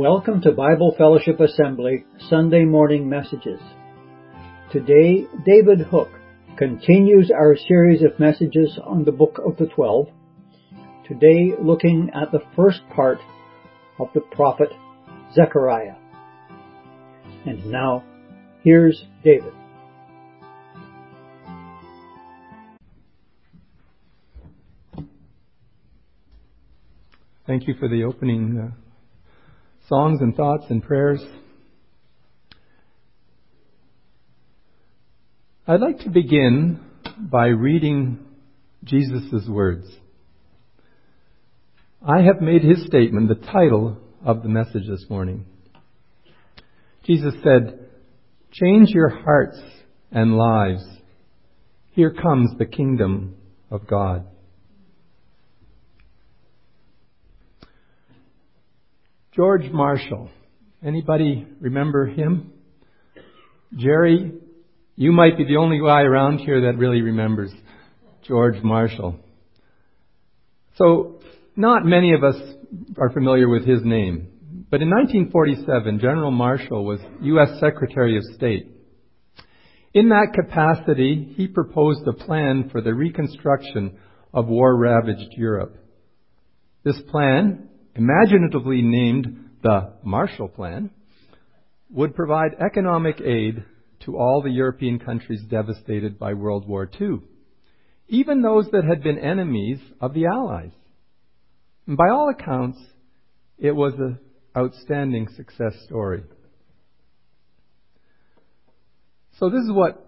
Welcome to Bible Fellowship Assembly Sunday morning messages. Today, David Hook continues our series of messages on the Book of the Twelve. Today, looking at the first part of the prophet Zechariah. And now, here's David. Thank you for the opening uh, songs and thoughts and prayers. I'd like to begin by reading Jesus' words. I have made his statement the title of the message this morning. Jesus said, Change your hearts and lives. Here comes the kingdom of God. George Marshall. Anybody remember him? Jerry, you might be the only guy around here that really remembers George Marshall. So, not many of us are familiar with his name. But in 1947, General Marshall was U.S. Secretary of State. In that capacity, he proposed a plan for the reconstruction of war ravaged Europe. This plan, imaginatively named the Marshall Plan, would provide economic aid to all the European countries devastated by World War II, even those that had been enemies of the Allies. And by all accounts, it was an outstanding success story. So this is what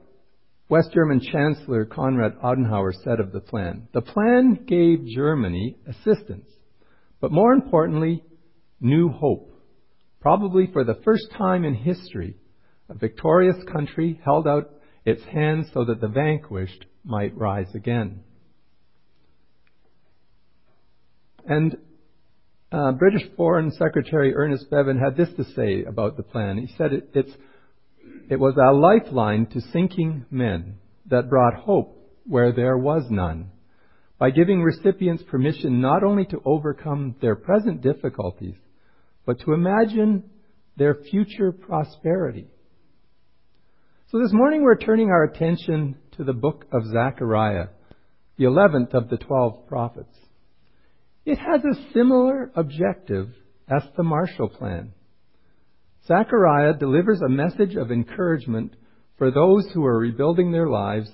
West German Chancellor Konrad Adenauer said of the plan. The plan gave Germany assistance but more importantly, new hope. Probably for the first time in history, a victorious country held out its hands so that the vanquished might rise again. And uh, British Foreign Secretary Ernest Bevin had this to say about the plan. He said it, it was a lifeline to sinking men that brought hope where there was none by giving recipients permission not only to overcome their present difficulties, but to imagine their future prosperity. So this morning we're turning our attention to the book of Zechariah, the 11th of the 12 prophets. It has a similar objective as the Marshall Plan. Zechariah delivers a message of encouragement for those who are rebuilding their lives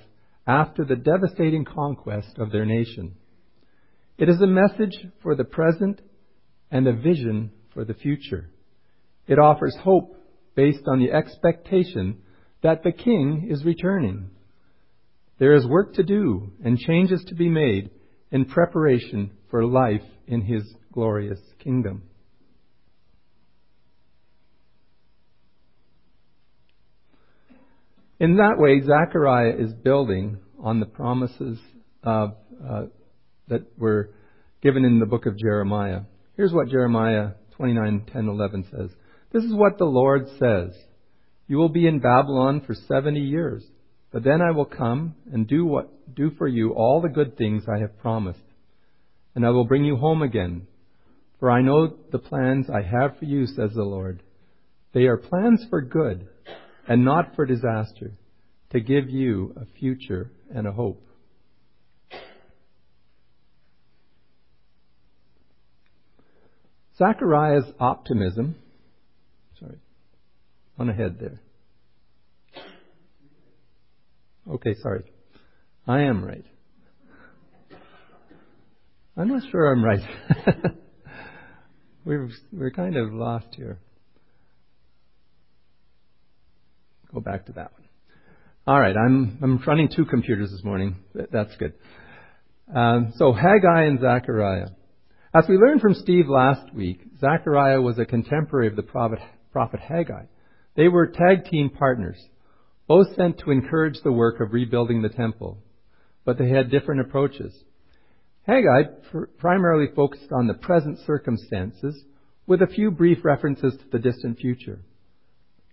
after the devastating conquest of their nation. It is a message for the present and a vision for the future. It offers hope based on the expectation that the King is returning. There is work to do and changes to be made in preparation for life in His glorious kingdom. In that way, Zechariah is building on the promises of, uh, that were given in the book of Jeremiah. Here's what Jeremiah 29, 10, 11 says. This is what the Lord says. You will be in Babylon for 70 years, but then I will come and do what, do for you all the good things I have promised. And I will bring you home again. For I know the plans I have for you, says the Lord. They are plans for good and not for disaster, to give you a future and a hope. Zechariah's optimism, sorry, on ahead there. Okay, sorry. I am right. I'm not sure I'm right. we're, we're kind of lost here. Go back to that one. All right, I'm, I'm running two computers this morning. That's good. Um, so Haggai and Zechariah. As we learned from Steve last week, Zechariah was a contemporary of the prophet, prophet Haggai. They were tag team partners, both sent to encourage the work of rebuilding the temple, but they had different approaches. Haggai pr- primarily focused on the present circumstances, with a few brief references to the distant future.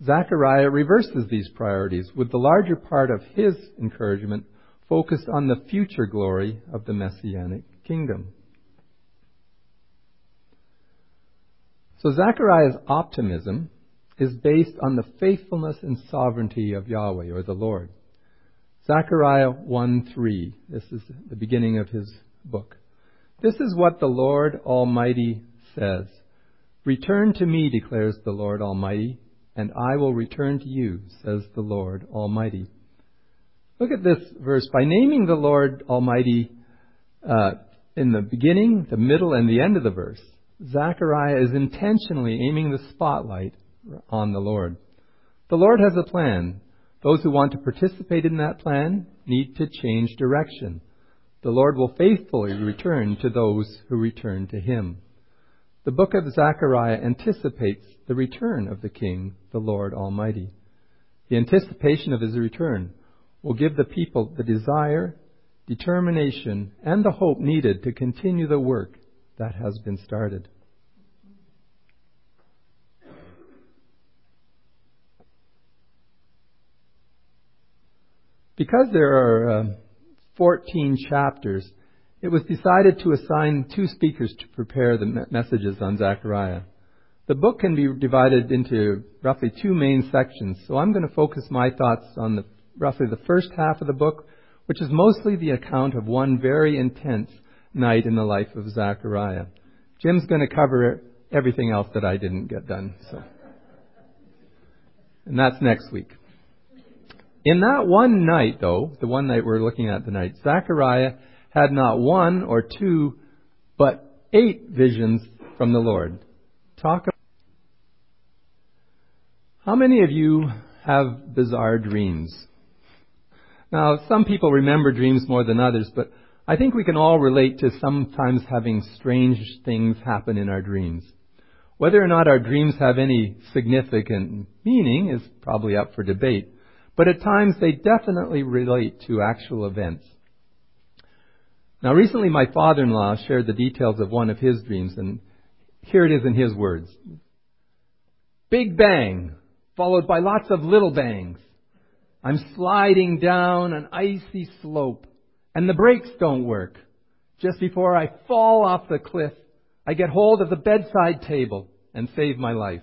Zechariah reverses these priorities with the larger part of his encouragement focused on the future glory of the Messianic kingdom. So Zechariah's optimism is based on the faithfulness and sovereignty of Yahweh or the Lord. Zechariah 1:3. This is the beginning of his book. This is what the Lord Almighty says. Return to me, declares the Lord Almighty, and I will return to you, says the Lord Almighty. Look at this verse. By naming the Lord Almighty uh, in the beginning, the middle, and the end of the verse, Zechariah is intentionally aiming the spotlight on the Lord. The Lord has a plan. Those who want to participate in that plan need to change direction. The Lord will faithfully return to those who return to Him. The book of Zechariah anticipates the return of the King, the Lord Almighty. The anticipation of His return will give the people the desire, determination, and the hope needed to continue the work that has been started. Because there are uh, 14 chapters, it was decided to assign two speakers to prepare the messages on Zechariah. The book can be divided into roughly two main sections, so I'm going to focus my thoughts on the, roughly the first half of the book, which is mostly the account of one very intense night in the life of Zechariah. Jim's going to cover everything else that I didn't get done, so. And that's next week. In that one night, though, the one night we're looking at tonight, Zechariah had not one or two, but eight visions from the Lord. Talk about how many of you have bizarre dreams? Now, some people remember dreams more than others, but I think we can all relate to sometimes having strange things happen in our dreams. Whether or not our dreams have any significant meaning is probably up for debate but at times they definitely relate to actual events. Now, recently my father in law shared the details of one of his dreams, and here it is in his words Big bang, followed by lots of little bangs. I'm sliding down an icy slope, and the brakes don't work. Just before I fall off the cliff, I get hold of the bedside table and save my life.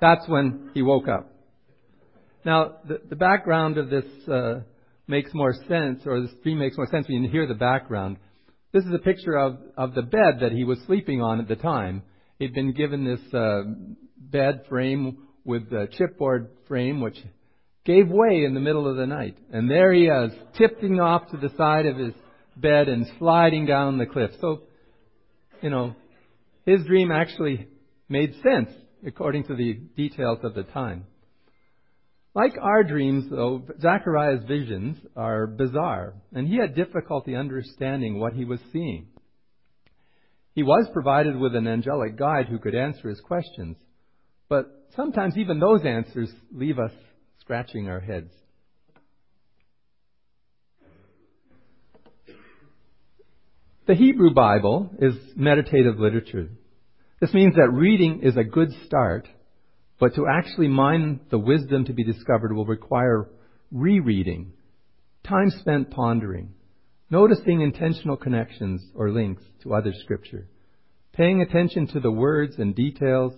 That's when he woke up. Now, the, the background of this uh, makes more sense, or the stream makes more sense when you hear the background. This is a picture of, of the bed that he was sleeping on at the time. He'd been given this uh, bed frame with a chipboard frame, which gave way in the middle of the night. And there he is, tipping off to the side of his bed and sliding down the cliff. So, you know, his dream actually made sense according to the details of the time. Like our dreams, though, Zechariah's visions are bizarre, and he had difficulty understanding what he was seeing. He was provided with an angelic guide who could answer his questions, but sometimes even those answers leave us scratching our heads. The Hebrew Bible is meditative literature. This means that reading is a good start but to actually mine the wisdom to be discovered will require rereading, time spent pondering, noticing intentional connections or links to other scripture, paying attention to the words and details,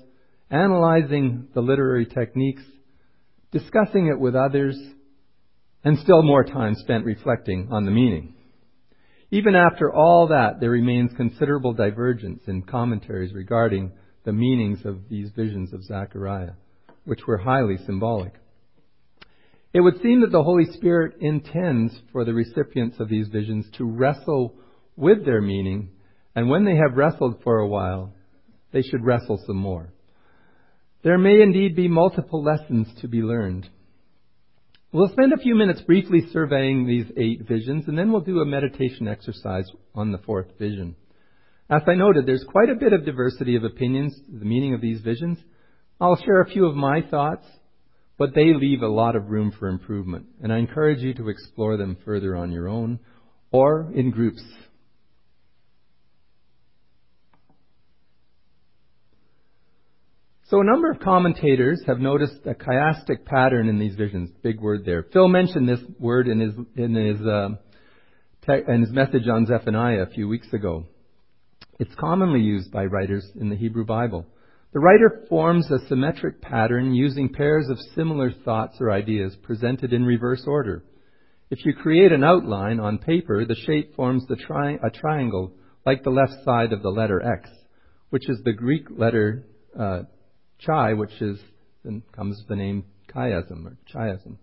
analyzing the literary techniques, discussing it with others, and still more time spent reflecting on the meaning. Even after all that, there remains considerable divergence in commentaries regarding the meanings of these visions of Zechariah, which were highly symbolic. It would seem that the Holy Spirit intends for the recipients of these visions to wrestle with their meaning, and when they have wrestled for a while, they should wrestle some more. There may indeed be multiple lessons to be learned. We'll spend a few minutes briefly surveying these eight visions, and then we'll do a meditation exercise on the fourth vision. As I noted, there's quite a bit of diversity of opinions, the meaning of these visions. I'll share a few of my thoughts, but they leave a lot of room for improvement, and I encourage you to explore them further on your own or in groups. So a number of commentators have noticed a chiastic pattern in these visions. Big word there. Phil mentioned this word in his in his uh, te- in his message on Zephaniah a few weeks ago. It's commonly used by writers in the Hebrew Bible. The writer forms a symmetric pattern using pairs of similar thoughts or ideas presented in reverse order. If you create an outline on paper, the shape forms tri- a triangle like the left side of the letter X, which is the Greek letter uh, chi, which is comes the name chiasm or chiasm.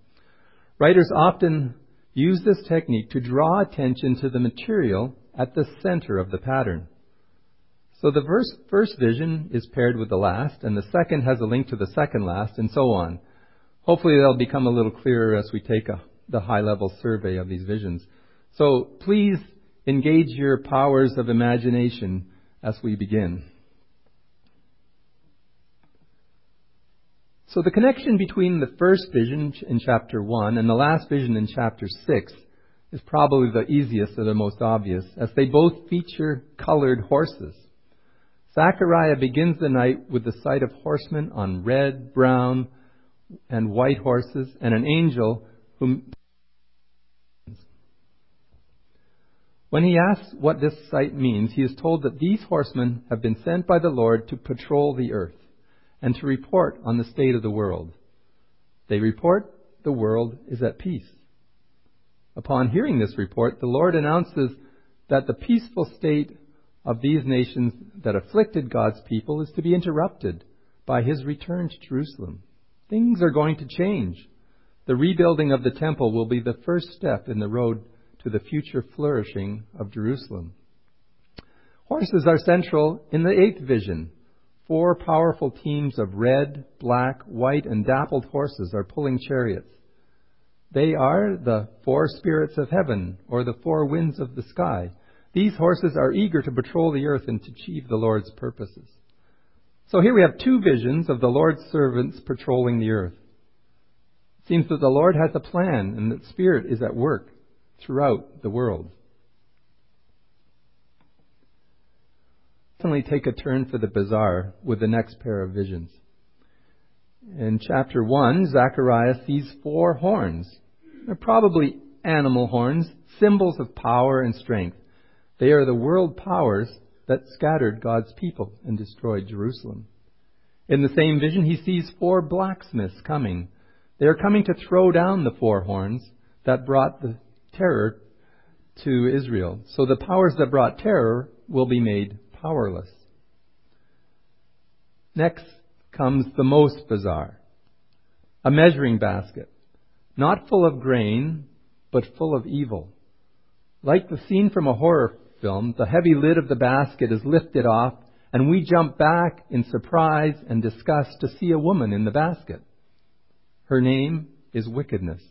Writers often use this technique to draw attention to the material at the center of the pattern. So the first, vision is paired with the last, and the second has a link to the second last, and so on. Hopefully they'll become a little clearer as we take a, the high level survey of these visions. So please engage your powers of imagination as we begin. So the connection between the first vision in chapter 1 and the last vision in chapter 6 is probably the easiest or the most obvious, as they both feature colored horses. Zechariah begins the night with the sight of horsemen on red, brown, and white horses, and an angel whom. When he asks what this sight means, he is told that these horsemen have been sent by the Lord to patrol the earth and to report on the state of the world. They report the world is at peace. Upon hearing this report, the Lord announces that the peaceful state of these nations that afflicted God's people is to be interrupted by his return to Jerusalem. Things are going to change. The rebuilding of the temple will be the first step in the road to the future flourishing of Jerusalem. Horses are central in the eighth vision. Four powerful teams of red, black, white, and dappled horses are pulling chariots. They are the four spirits of heaven, or the four winds of the sky. These horses are eager to patrol the earth and to achieve the Lord's purposes. So here we have two visions of the Lord's servants patrolling the earth. It seems that the Lord has a plan and that Spirit is at work throughout the world. Definitely take a turn for the bizarre with the next pair of visions. In chapter 1, Zechariah sees four horns. They're probably animal horns, symbols of power and strength. They are the world powers that scattered God's people and destroyed Jerusalem. In the same vision, he sees four blacksmiths coming. They are coming to throw down the four horns that brought the terror to Israel. So the powers that brought terror will be made powerless. Next comes the most bizarre. A measuring basket. Not full of grain, but full of evil. Like the scene from a horror film, the heavy lid of the basket is lifted off, and we jump back in surprise and disgust to see a woman in the basket. Her name is wickedness.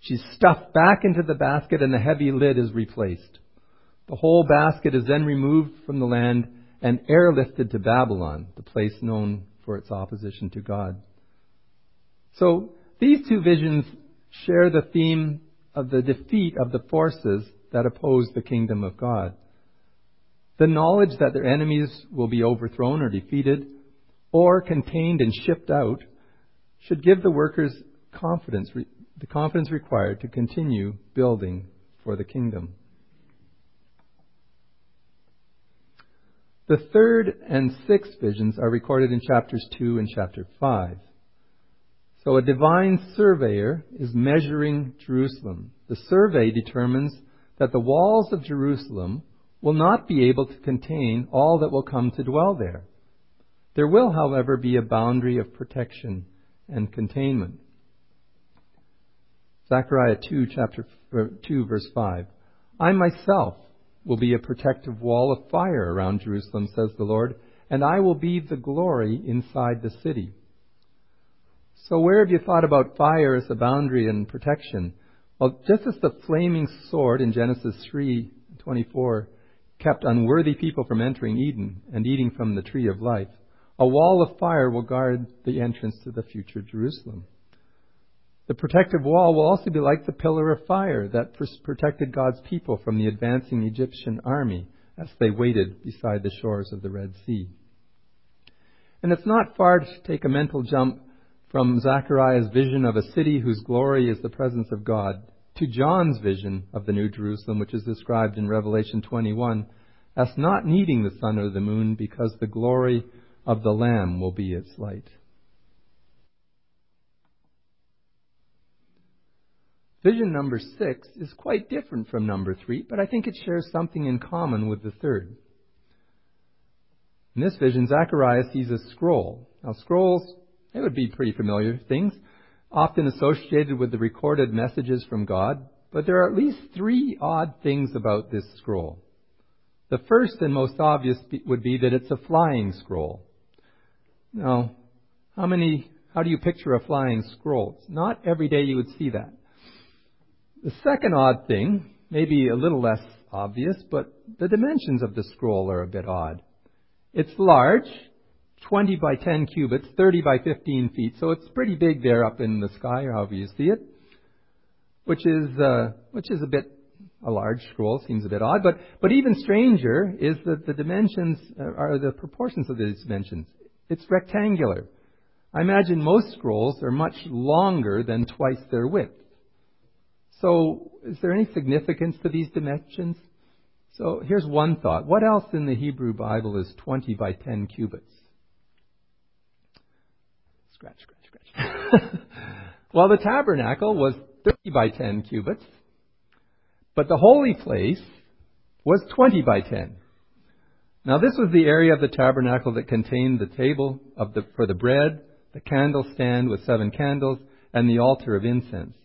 She's stuffed back into the basket, and the heavy lid is replaced. The whole basket is then removed from the land and airlifted to Babylon, the place known for its opposition to God. So, these two visions share the theme of the defeat of the forces that oppose the kingdom of God. The knowledge that their enemies will be overthrown or defeated or contained and shipped out should give the workers confidence, the confidence required to continue building for the kingdom. The third and sixth visions are recorded in chapters 2 and chapter 5. So a divine surveyor is measuring Jerusalem. The survey determines that the walls of Jerusalem will not be able to contain all that will come to dwell there. There will, however, be a boundary of protection and containment. Zechariah 2, chapter 2, verse 5. I myself will be a protective wall of fire around Jerusalem, says the Lord, and I will be the glory inside the city. So where have you thought about fire as a boundary and protection? Well, just as the flaming sword in Genesis 3:24 kept unworthy people from entering Eden and eating from the tree of life, a wall of fire will guard the entrance to the future Jerusalem. The protective wall will also be like the pillar of fire that protected God's people from the advancing Egyptian army as they waited beside the shores of the Red Sea. And it's not far to take a mental jump from Zechariah's vision of a city whose glory is the presence of God to John's vision of the New Jerusalem, which is described in Revelation 21 as not needing the sun or the moon because the glory of the Lamb will be its light. Vision number six is quite different from number three, but I think it shares something in common with the third. In this vision, Zacharias sees a scroll. Now, scrolls, they would be pretty familiar things, often associated with the recorded messages from God, but there are at least three odd things about this scroll. The first and most obvious would be that it's a flying scroll. Now, how many, how do you picture a flying scroll? Not every day you would see that. The second odd thing, maybe a little less obvious, but the dimensions of the scroll are a bit odd. It's large, 20 by 10 cubits, 30 by 15 feet, so it's pretty big there up in the sky, or however you see it, which is, uh, which is a bit, a large scroll, seems a bit odd, but, but even stranger is that the dimensions are the proportions of the dimensions. It's rectangular. I imagine most scrolls are much longer than twice their width. So, is there any significance to these dimensions? So, here's one thought. What else in the Hebrew Bible is 20 by 10 cubits? Scratch, scratch, scratch. well, the tabernacle was 30 by 10 cubits, but the holy place was 20 by 10. Now, this was the area of the tabernacle that contained the table the, for the bread, the candlestand with seven candles, and the altar of incense.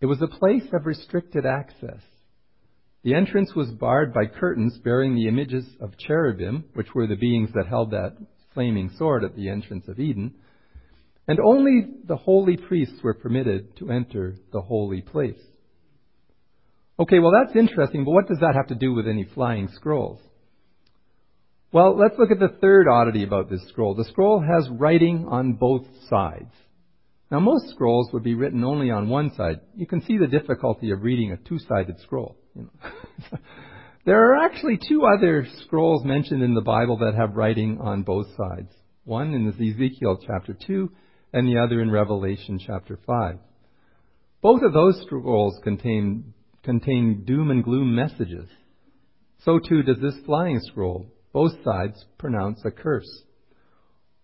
It was a place of restricted access. The entrance was barred by curtains bearing the images of cherubim, which were the beings that held that flaming sword at the entrance of Eden, and only the holy priests were permitted to enter the holy place. Okay, well that's interesting, but what does that have to do with any flying scrolls? Well, let's look at the third oddity about this scroll. The scroll has writing on both sides. Now, most scrolls would be written only on one side. You can see the difficulty of reading a two-sided scroll. You know. there are actually two other scrolls mentioned in the Bible that have writing on both sides. One in Ezekiel chapter 2 and the other in Revelation chapter 5. Both of those scrolls contain, contain doom and gloom messages. So too does this flying scroll. Both sides pronounce a curse.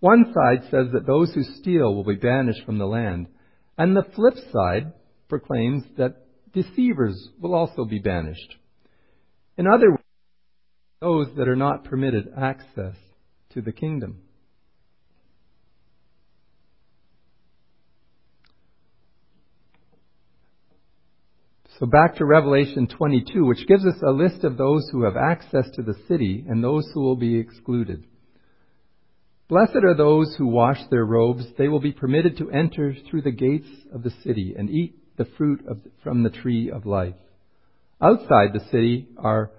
One side says that those who steal will be banished from the land, and the flip side proclaims that deceivers will also be banished. In other words, those that are not permitted access to the kingdom. So back to Revelation 22, which gives us a list of those who have access to the city and those who will be excluded. Blessed are those who wash their robes. They will be permitted to enter through the gates of the city and eat the fruit of, from the tree of life. Outside the city are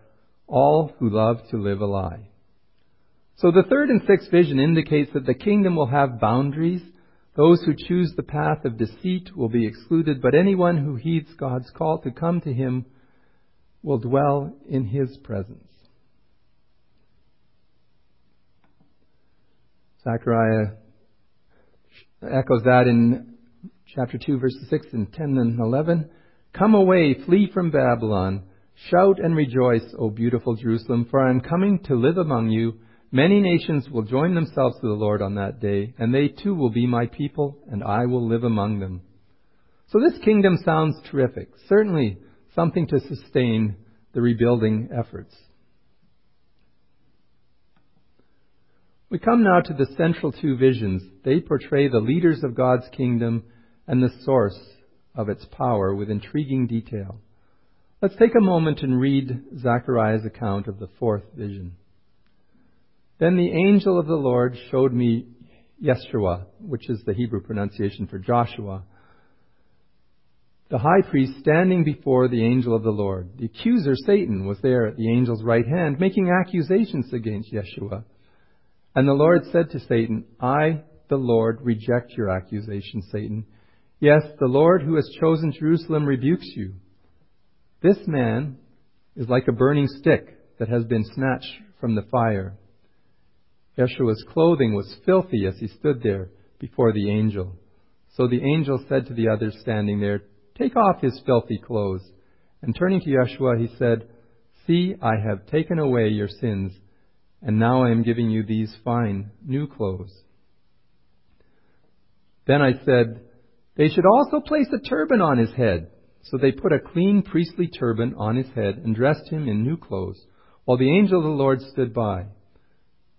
all who love to live a lie. So the third and sixth vision indicates that the kingdom will have boundaries. Those who choose the path of deceit will be excluded, but anyone who heeds God's call to come to him will dwell in his presence. Zechariah echoes that in chapter 2, verses 6 and 10 and 11. Come away, flee from Babylon. Shout and rejoice, O beautiful Jerusalem, for I am coming to live among you. Many nations will join themselves to the Lord on that day, and they too will be my people, and I will live among them. So this kingdom sounds terrific. Certainly something to sustain the rebuilding efforts. We come now to the central two visions. They portray the leaders of God's kingdom and the source of its power with intriguing detail. Let's take a moment and read Zechariah's account of the fourth vision. Then the angel of the Lord showed me Yeshua, which is the Hebrew pronunciation for Joshua, the high priest standing before the angel of the Lord. The accuser, Satan, was there at the angel's right hand, making accusations against Yeshua. And the Lord said to Satan, I, the Lord, reject your accusation, Satan. Yes, the Lord who has chosen Jerusalem rebukes you. This man is like a burning stick that has been snatched from the fire. Yeshua's clothing was filthy as he stood there before the angel. So the angel said to the others standing there, Take off his filthy clothes. And turning to Yeshua, he said, See, I have taken away your sins and now I am giving you these fine new clothes. Then I said, They should also place a turban on his head. So they put a clean priestly turban on his head and dressed him in new clothes, while the angel of the Lord stood by.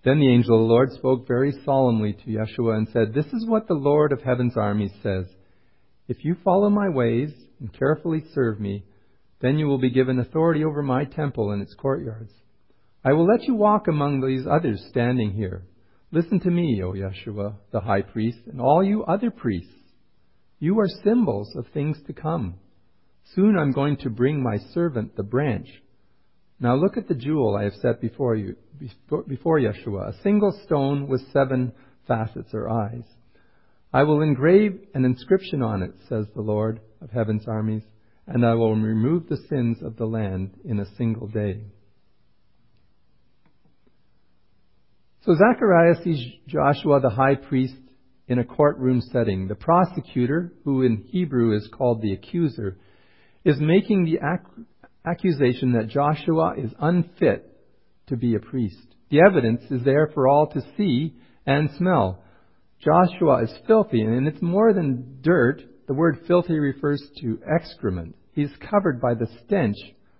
Then the angel of the Lord spoke very solemnly to Yeshua and said, This is what the Lord of heaven's armies says. If you follow my ways and carefully serve me, then you will be given authority over my temple and its courtyards. I will let you walk among these others standing here. Listen to me, O Yeshua, the high priest, and all you other priests. You are symbols of things to come. Soon I'm going to bring my servant, the branch. Now look at the jewel I have set before you, before Yeshua, a single stone with seven facets or eyes. I will engrave an inscription on it, says the Lord of heaven's armies, and I will remove the sins of the land in a single day. So Zechariah sees Joshua the high priest in a courtroom setting. The prosecutor, who in Hebrew is called the accuser, is making the ac- accusation that Joshua is unfit to be a priest. The evidence is there for all to see and smell. Joshua is filthy, and it's more than dirt. The word filthy refers to excrement. He's covered by the stench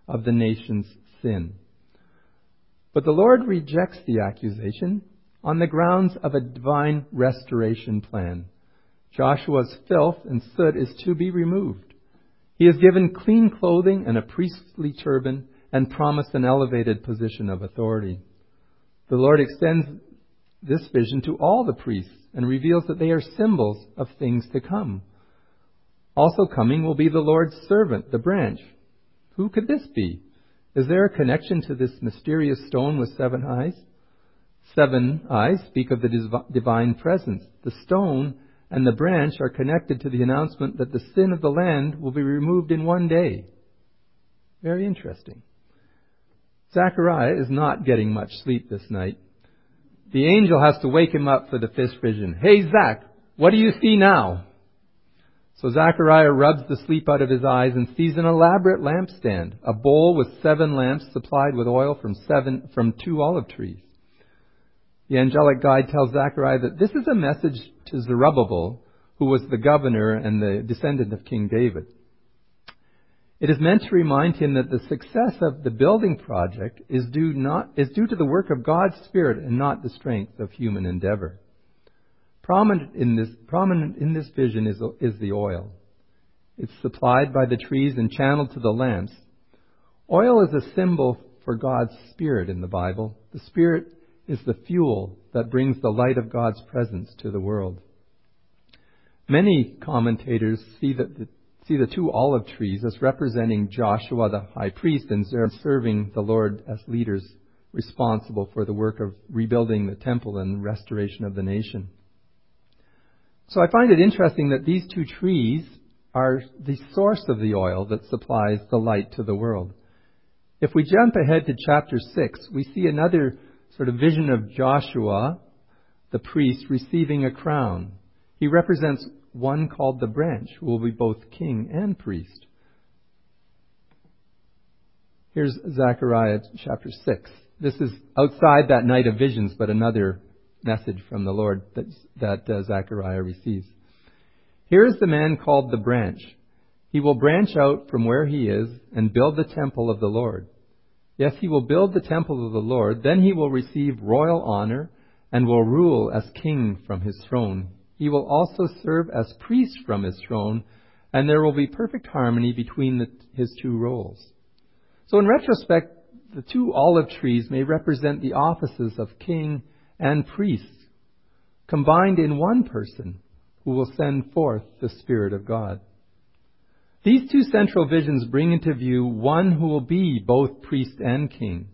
of the nation's sin. But the Lord rejects the accusation on the grounds of a divine restoration plan. Joshua's filth and soot is to be removed. He is given clean clothing and a priestly turban and promised an elevated position of authority. The Lord extends this vision to all the priests and reveals that they are symbols of things to come. Also coming will be the Lord's servant, the branch. Who could this be? Is there a connection to this mysterious stone with seven eyes? Seven eyes speak of the divine presence. The stone and the branch are connected to the announcement that the sin of the land will be removed in one day. Very interesting. Zechariah is not getting much sleep this night. The angel has to wake him up for the fifth vision. Hey, Zach, what do you see now? So Zechariah rubs the sleep out of his eyes and sees an elaborate lampstand, a bowl with seven lamps supplied with oil from seven, from two olive trees. The angelic guide tells Zechariah that this is a message to Zerubbabel, who was the governor and the descendant of King David. It is meant to remind him that the success of the building project is due, not, is due to the work of God's Spirit and not the strength of human endeavor. Prominent in this, prominent in this vision is, is the oil. It's supplied by the trees and channeled to the lamps. Oil is a symbol for God's Spirit in the Bible. The Spirit is the fuel that brings the light of God's presence to the world. Many commentators see the see the two olive trees as representing Joshua the high priest and serving the Lord as leaders responsible for the work of rebuilding the temple and restoration of the nation. So I find it interesting that these two trees are the source of the oil that supplies the light to the world. If we jump ahead to chapter 6, we see another sort of vision of Joshua, the priest, receiving a crown. He represents one called the branch, who will be both king and priest. Here's Zechariah chapter 6. This is outside that night of visions, but another message from the Lord that, that uh, Zechariah receives. Here is the man called the branch. He will branch out from where he is and build the temple of the Lord. Yes, he will build the temple of the Lord. Then he will receive royal honor and will rule as king from his throne. He will also serve as priest from his throne, and there will be perfect harmony between the, his two roles. So in retrospect, the two olive trees may represent the offices of king and priest, combined in one person who will send forth the Spirit of God. These two central visions bring into view one who will be both priest and king.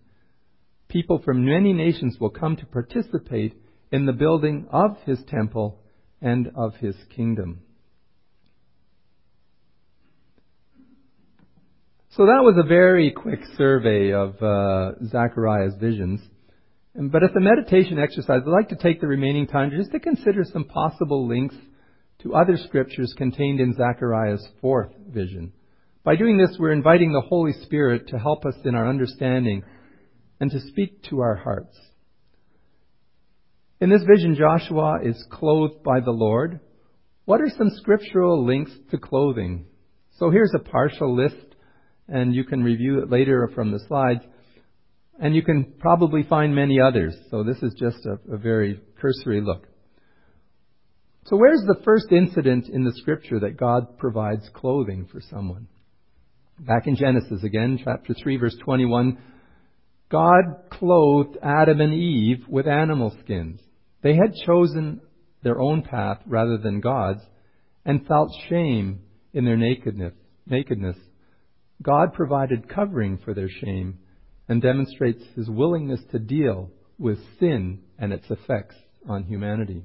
People from many nations will come to participate in the building of his temple and of his kingdom. So that was a very quick survey of uh, Zechariah's visions. But as a meditation exercise, I'd like to take the remaining time just to consider some possible links to other scriptures contained in Zechariah's fourth vision. By doing this, we're inviting the Holy Spirit to help us in our understanding and to speak to our hearts. In this vision, Joshua is clothed by the Lord. What are some scriptural links to clothing? So here's a partial list, and you can review it later from the slides. And you can probably find many others. So this is just a, a very cursory look. So where's the first incident in the scripture that God provides clothing for someone? Back in Genesis again, chapter 3 verse 21, God clothed Adam and Eve with animal skins. They had chosen their own path rather than God's and felt shame in their nakedness. nakedness. God provided covering for their shame and demonstrates his willingness to deal with sin and its effects on humanity.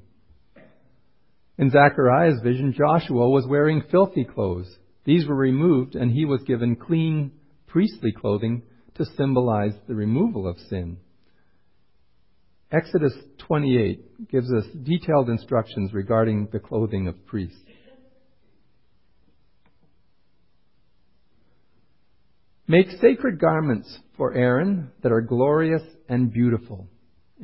In Zechariah's vision, Joshua was wearing filthy clothes. These were removed and he was given clean priestly clothing to symbolize the removal of sin. Exodus 28 gives us detailed instructions regarding the clothing of priests. Make sacred garments for Aaron that are glorious and beautiful.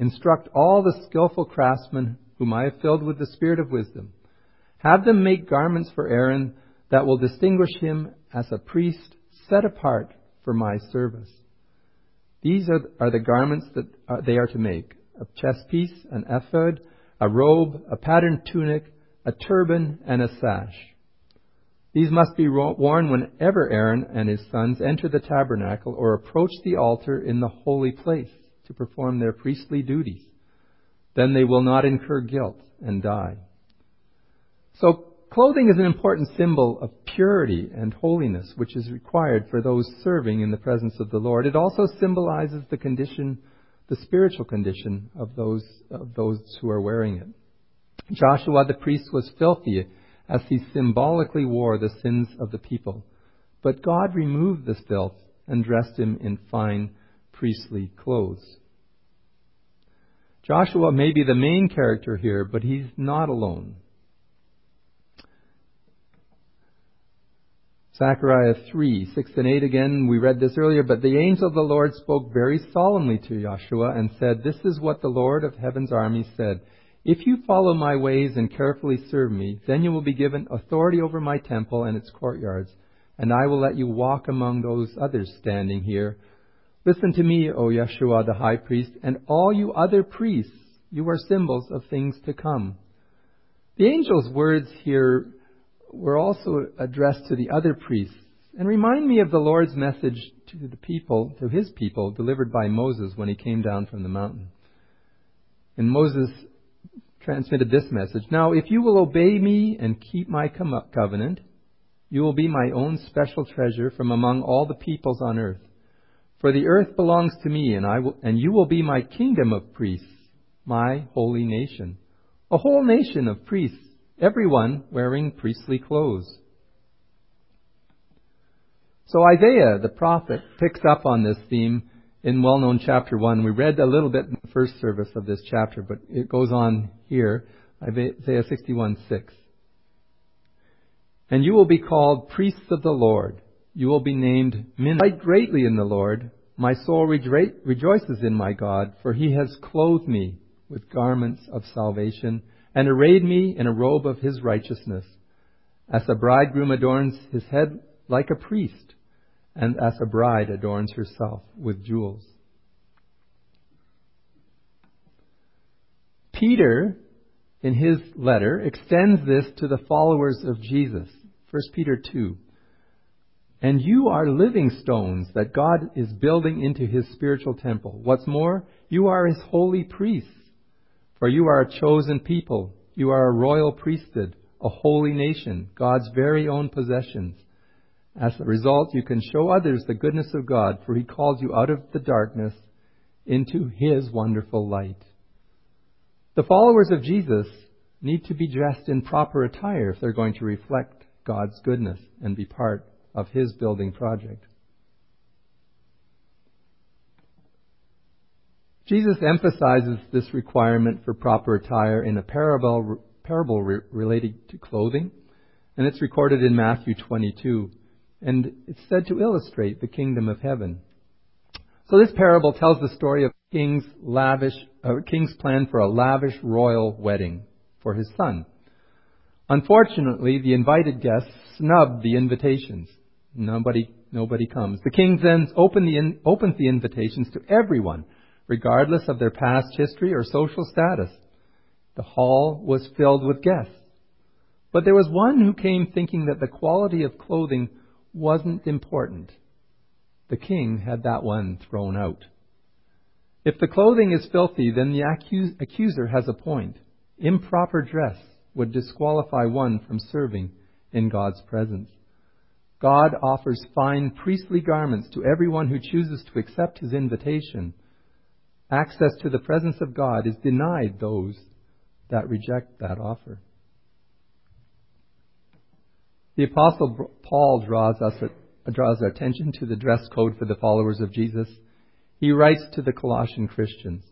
Instruct all the skillful craftsmen whom I have filled with the spirit of wisdom. Have them make garments for Aaron that will distinguish him as a priest set apart for my service. These are, are the garments that are, they are to make a chest piece, an ephod, a robe, a patterned tunic, a turban, and a sash. These must be worn whenever Aaron and his sons enter the tabernacle or approach the altar in the holy place to perform their priestly duties. Then they will not incur guilt and die. So clothing is an important symbol of purity and holiness, which is required for those serving in the presence of the Lord. It also symbolizes the condition the spiritual condition of those, of those who are wearing it. Joshua the priest was filthy as he symbolically wore the sins of the people. But God removed this filth and dressed him in fine priestly clothes. Joshua may be the main character here, but he's not alone. Zechariah 3, 6 and 8 again, we read this earlier, but the angel of the Lord spoke very solemnly to Joshua and said, This is what the Lord of heaven's armies said. If you follow my ways and carefully serve me, then you will be given authority over my temple and its courtyards, and I will let you walk among those others standing here. Listen to me, O Yeshua the high priest, and all you other priests, you are symbols of things to come. The angel's words here were also addressed to the other priests and remind me of the Lord's message to the people, to his people, delivered by Moses when he came down from the mountain. And Moses transmitted this message Now, if you will obey me and keep my covenant, you will be my own special treasure from among all the peoples on earth. For the earth belongs to me, and, I will, and you will be my kingdom of priests, my holy nation. A whole nation of priests everyone wearing priestly clothes. So Isaiah, the prophet, picks up on this theme in well-known chapter 1. We read a little bit in the first service of this chapter, but it goes on here, Isaiah 61, 6. And you will be called priests of the Lord. You will be named men. Delight greatly in the Lord. My soul rejoices in my God, for he has clothed me with garments of salvation and arrayed me in a robe of his righteousness, as a bridegroom adorns his head like a priest, and as a bride adorns herself with jewels. Peter, in his letter, extends this to the followers of Jesus. 1 Peter 2. And you are living stones that God is building into his spiritual temple. What's more, you are his holy priests for you are a chosen people. You are a royal priesthood, a holy nation, God's very own possessions. As a result, you can show others the goodness of God, for He called you out of the darkness into His wonderful light. The followers of Jesus need to be dressed in proper attire if they're going to reflect God's goodness and be part of His building project. Jesus emphasizes this requirement for proper attire in a parable, parable re- related to clothing, and it's recorded in Matthew 22, and it's said to illustrate the kingdom of heaven. So this parable tells the story of king's lavish a king's plan for a lavish royal wedding for his son. Unfortunately, the invited guests snubbed the invitations. Nobody, nobody comes. The king then open the in, opens the invitations to everyone, regardless of their past history or social status. The hall was filled with guests. But there was one who came thinking that the quality of clothing wasn't important. The king had that one thrown out. If the clothing is filthy, then the accuser has a point. Improper dress would disqualify one from serving in God's presence. God offers fine priestly garments to everyone who chooses to accept his invitation. Access to the presence of God is denied those that reject that offer. The apostle Paul draws us uh, draws our attention to the dress code for the followers of Jesus. He writes to the Colossian Christians,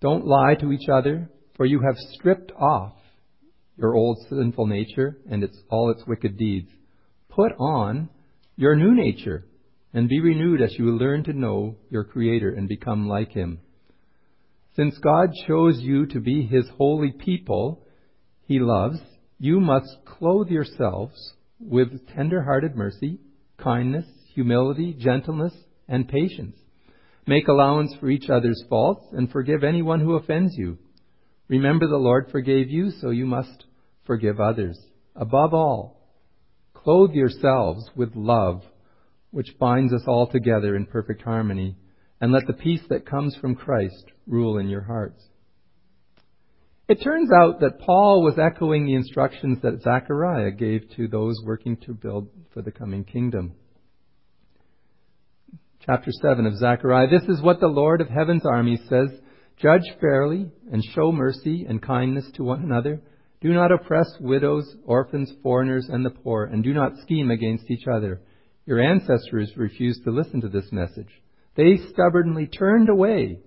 Don't lie to each other, for you have stripped off your old sinful nature and its, all its wicked deeds. Put on your new nature and be renewed as you learn to know your Creator and become like Him. Since God chose you to be His holy people He loves, you must clothe yourselves with tender-hearted mercy, kindness, humility, gentleness, and patience. Make allowance for each other's faults and forgive anyone who offends you. Remember the Lord forgave you, so you must forgive others. Above all, clothe yourselves with love, which binds us all together in perfect harmony, and let the peace that comes from Christ rule in your hearts. It turns out that Paul was echoing the instructions that Zechariah gave to those working to build for the coming kingdom. Chapter 7 of Zechariah This is what the Lord of heaven's armies says Judge fairly and show mercy and kindness to one another. Do not oppress widows, orphans, foreigners, and the poor, and do not scheme against each other. Your ancestors refused to listen to this message. They stubbornly turned away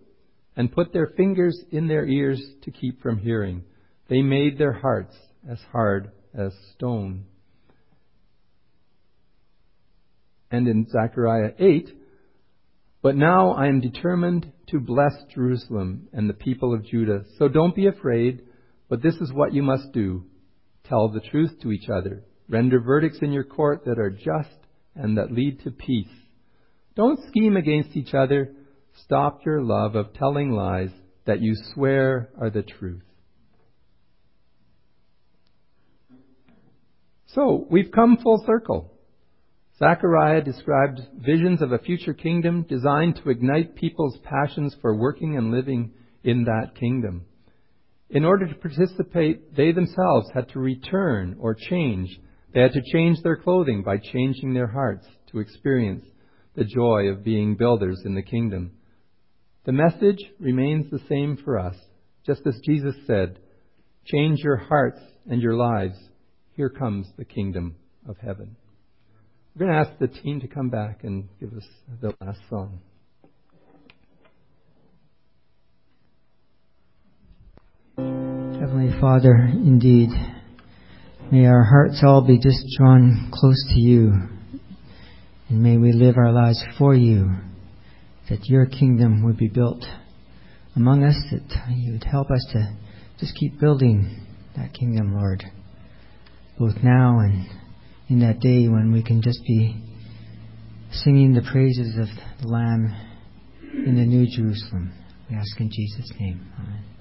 and put their fingers in their ears to keep from hearing. They made their hearts as hard as stone. And in Zechariah 8, but now I am determined to bless Jerusalem and the people of Judah. So don't be afraid, but this is what you must do. Tell the truth to each other. Render verdicts in your court that are just and that lead to peace. Don't scheme against each other Stop your love of telling lies that you swear are the truth. So, we've come full circle. Zechariah described visions of a future kingdom designed to ignite people's passions for working and living in that kingdom. In order to participate, they themselves had to return or change. They had to change their clothing by changing their hearts to experience the joy of being builders in the kingdom. The message remains the same for us. Just as Jesus said, change your hearts and your lives. Here comes the kingdom of heaven. We're going to ask the team to come back and give us the last song. Heavenly Father, indeed, may our hearts all be just drawn close to you, and may we live our lives for you that your kingdom would be built among us, that you would help us to just keep building that kingdom, Lord, both now and in that day when we can just be singing the praises of the Lamb in the New Jerusalem. We ask in Jesus' name. Amen.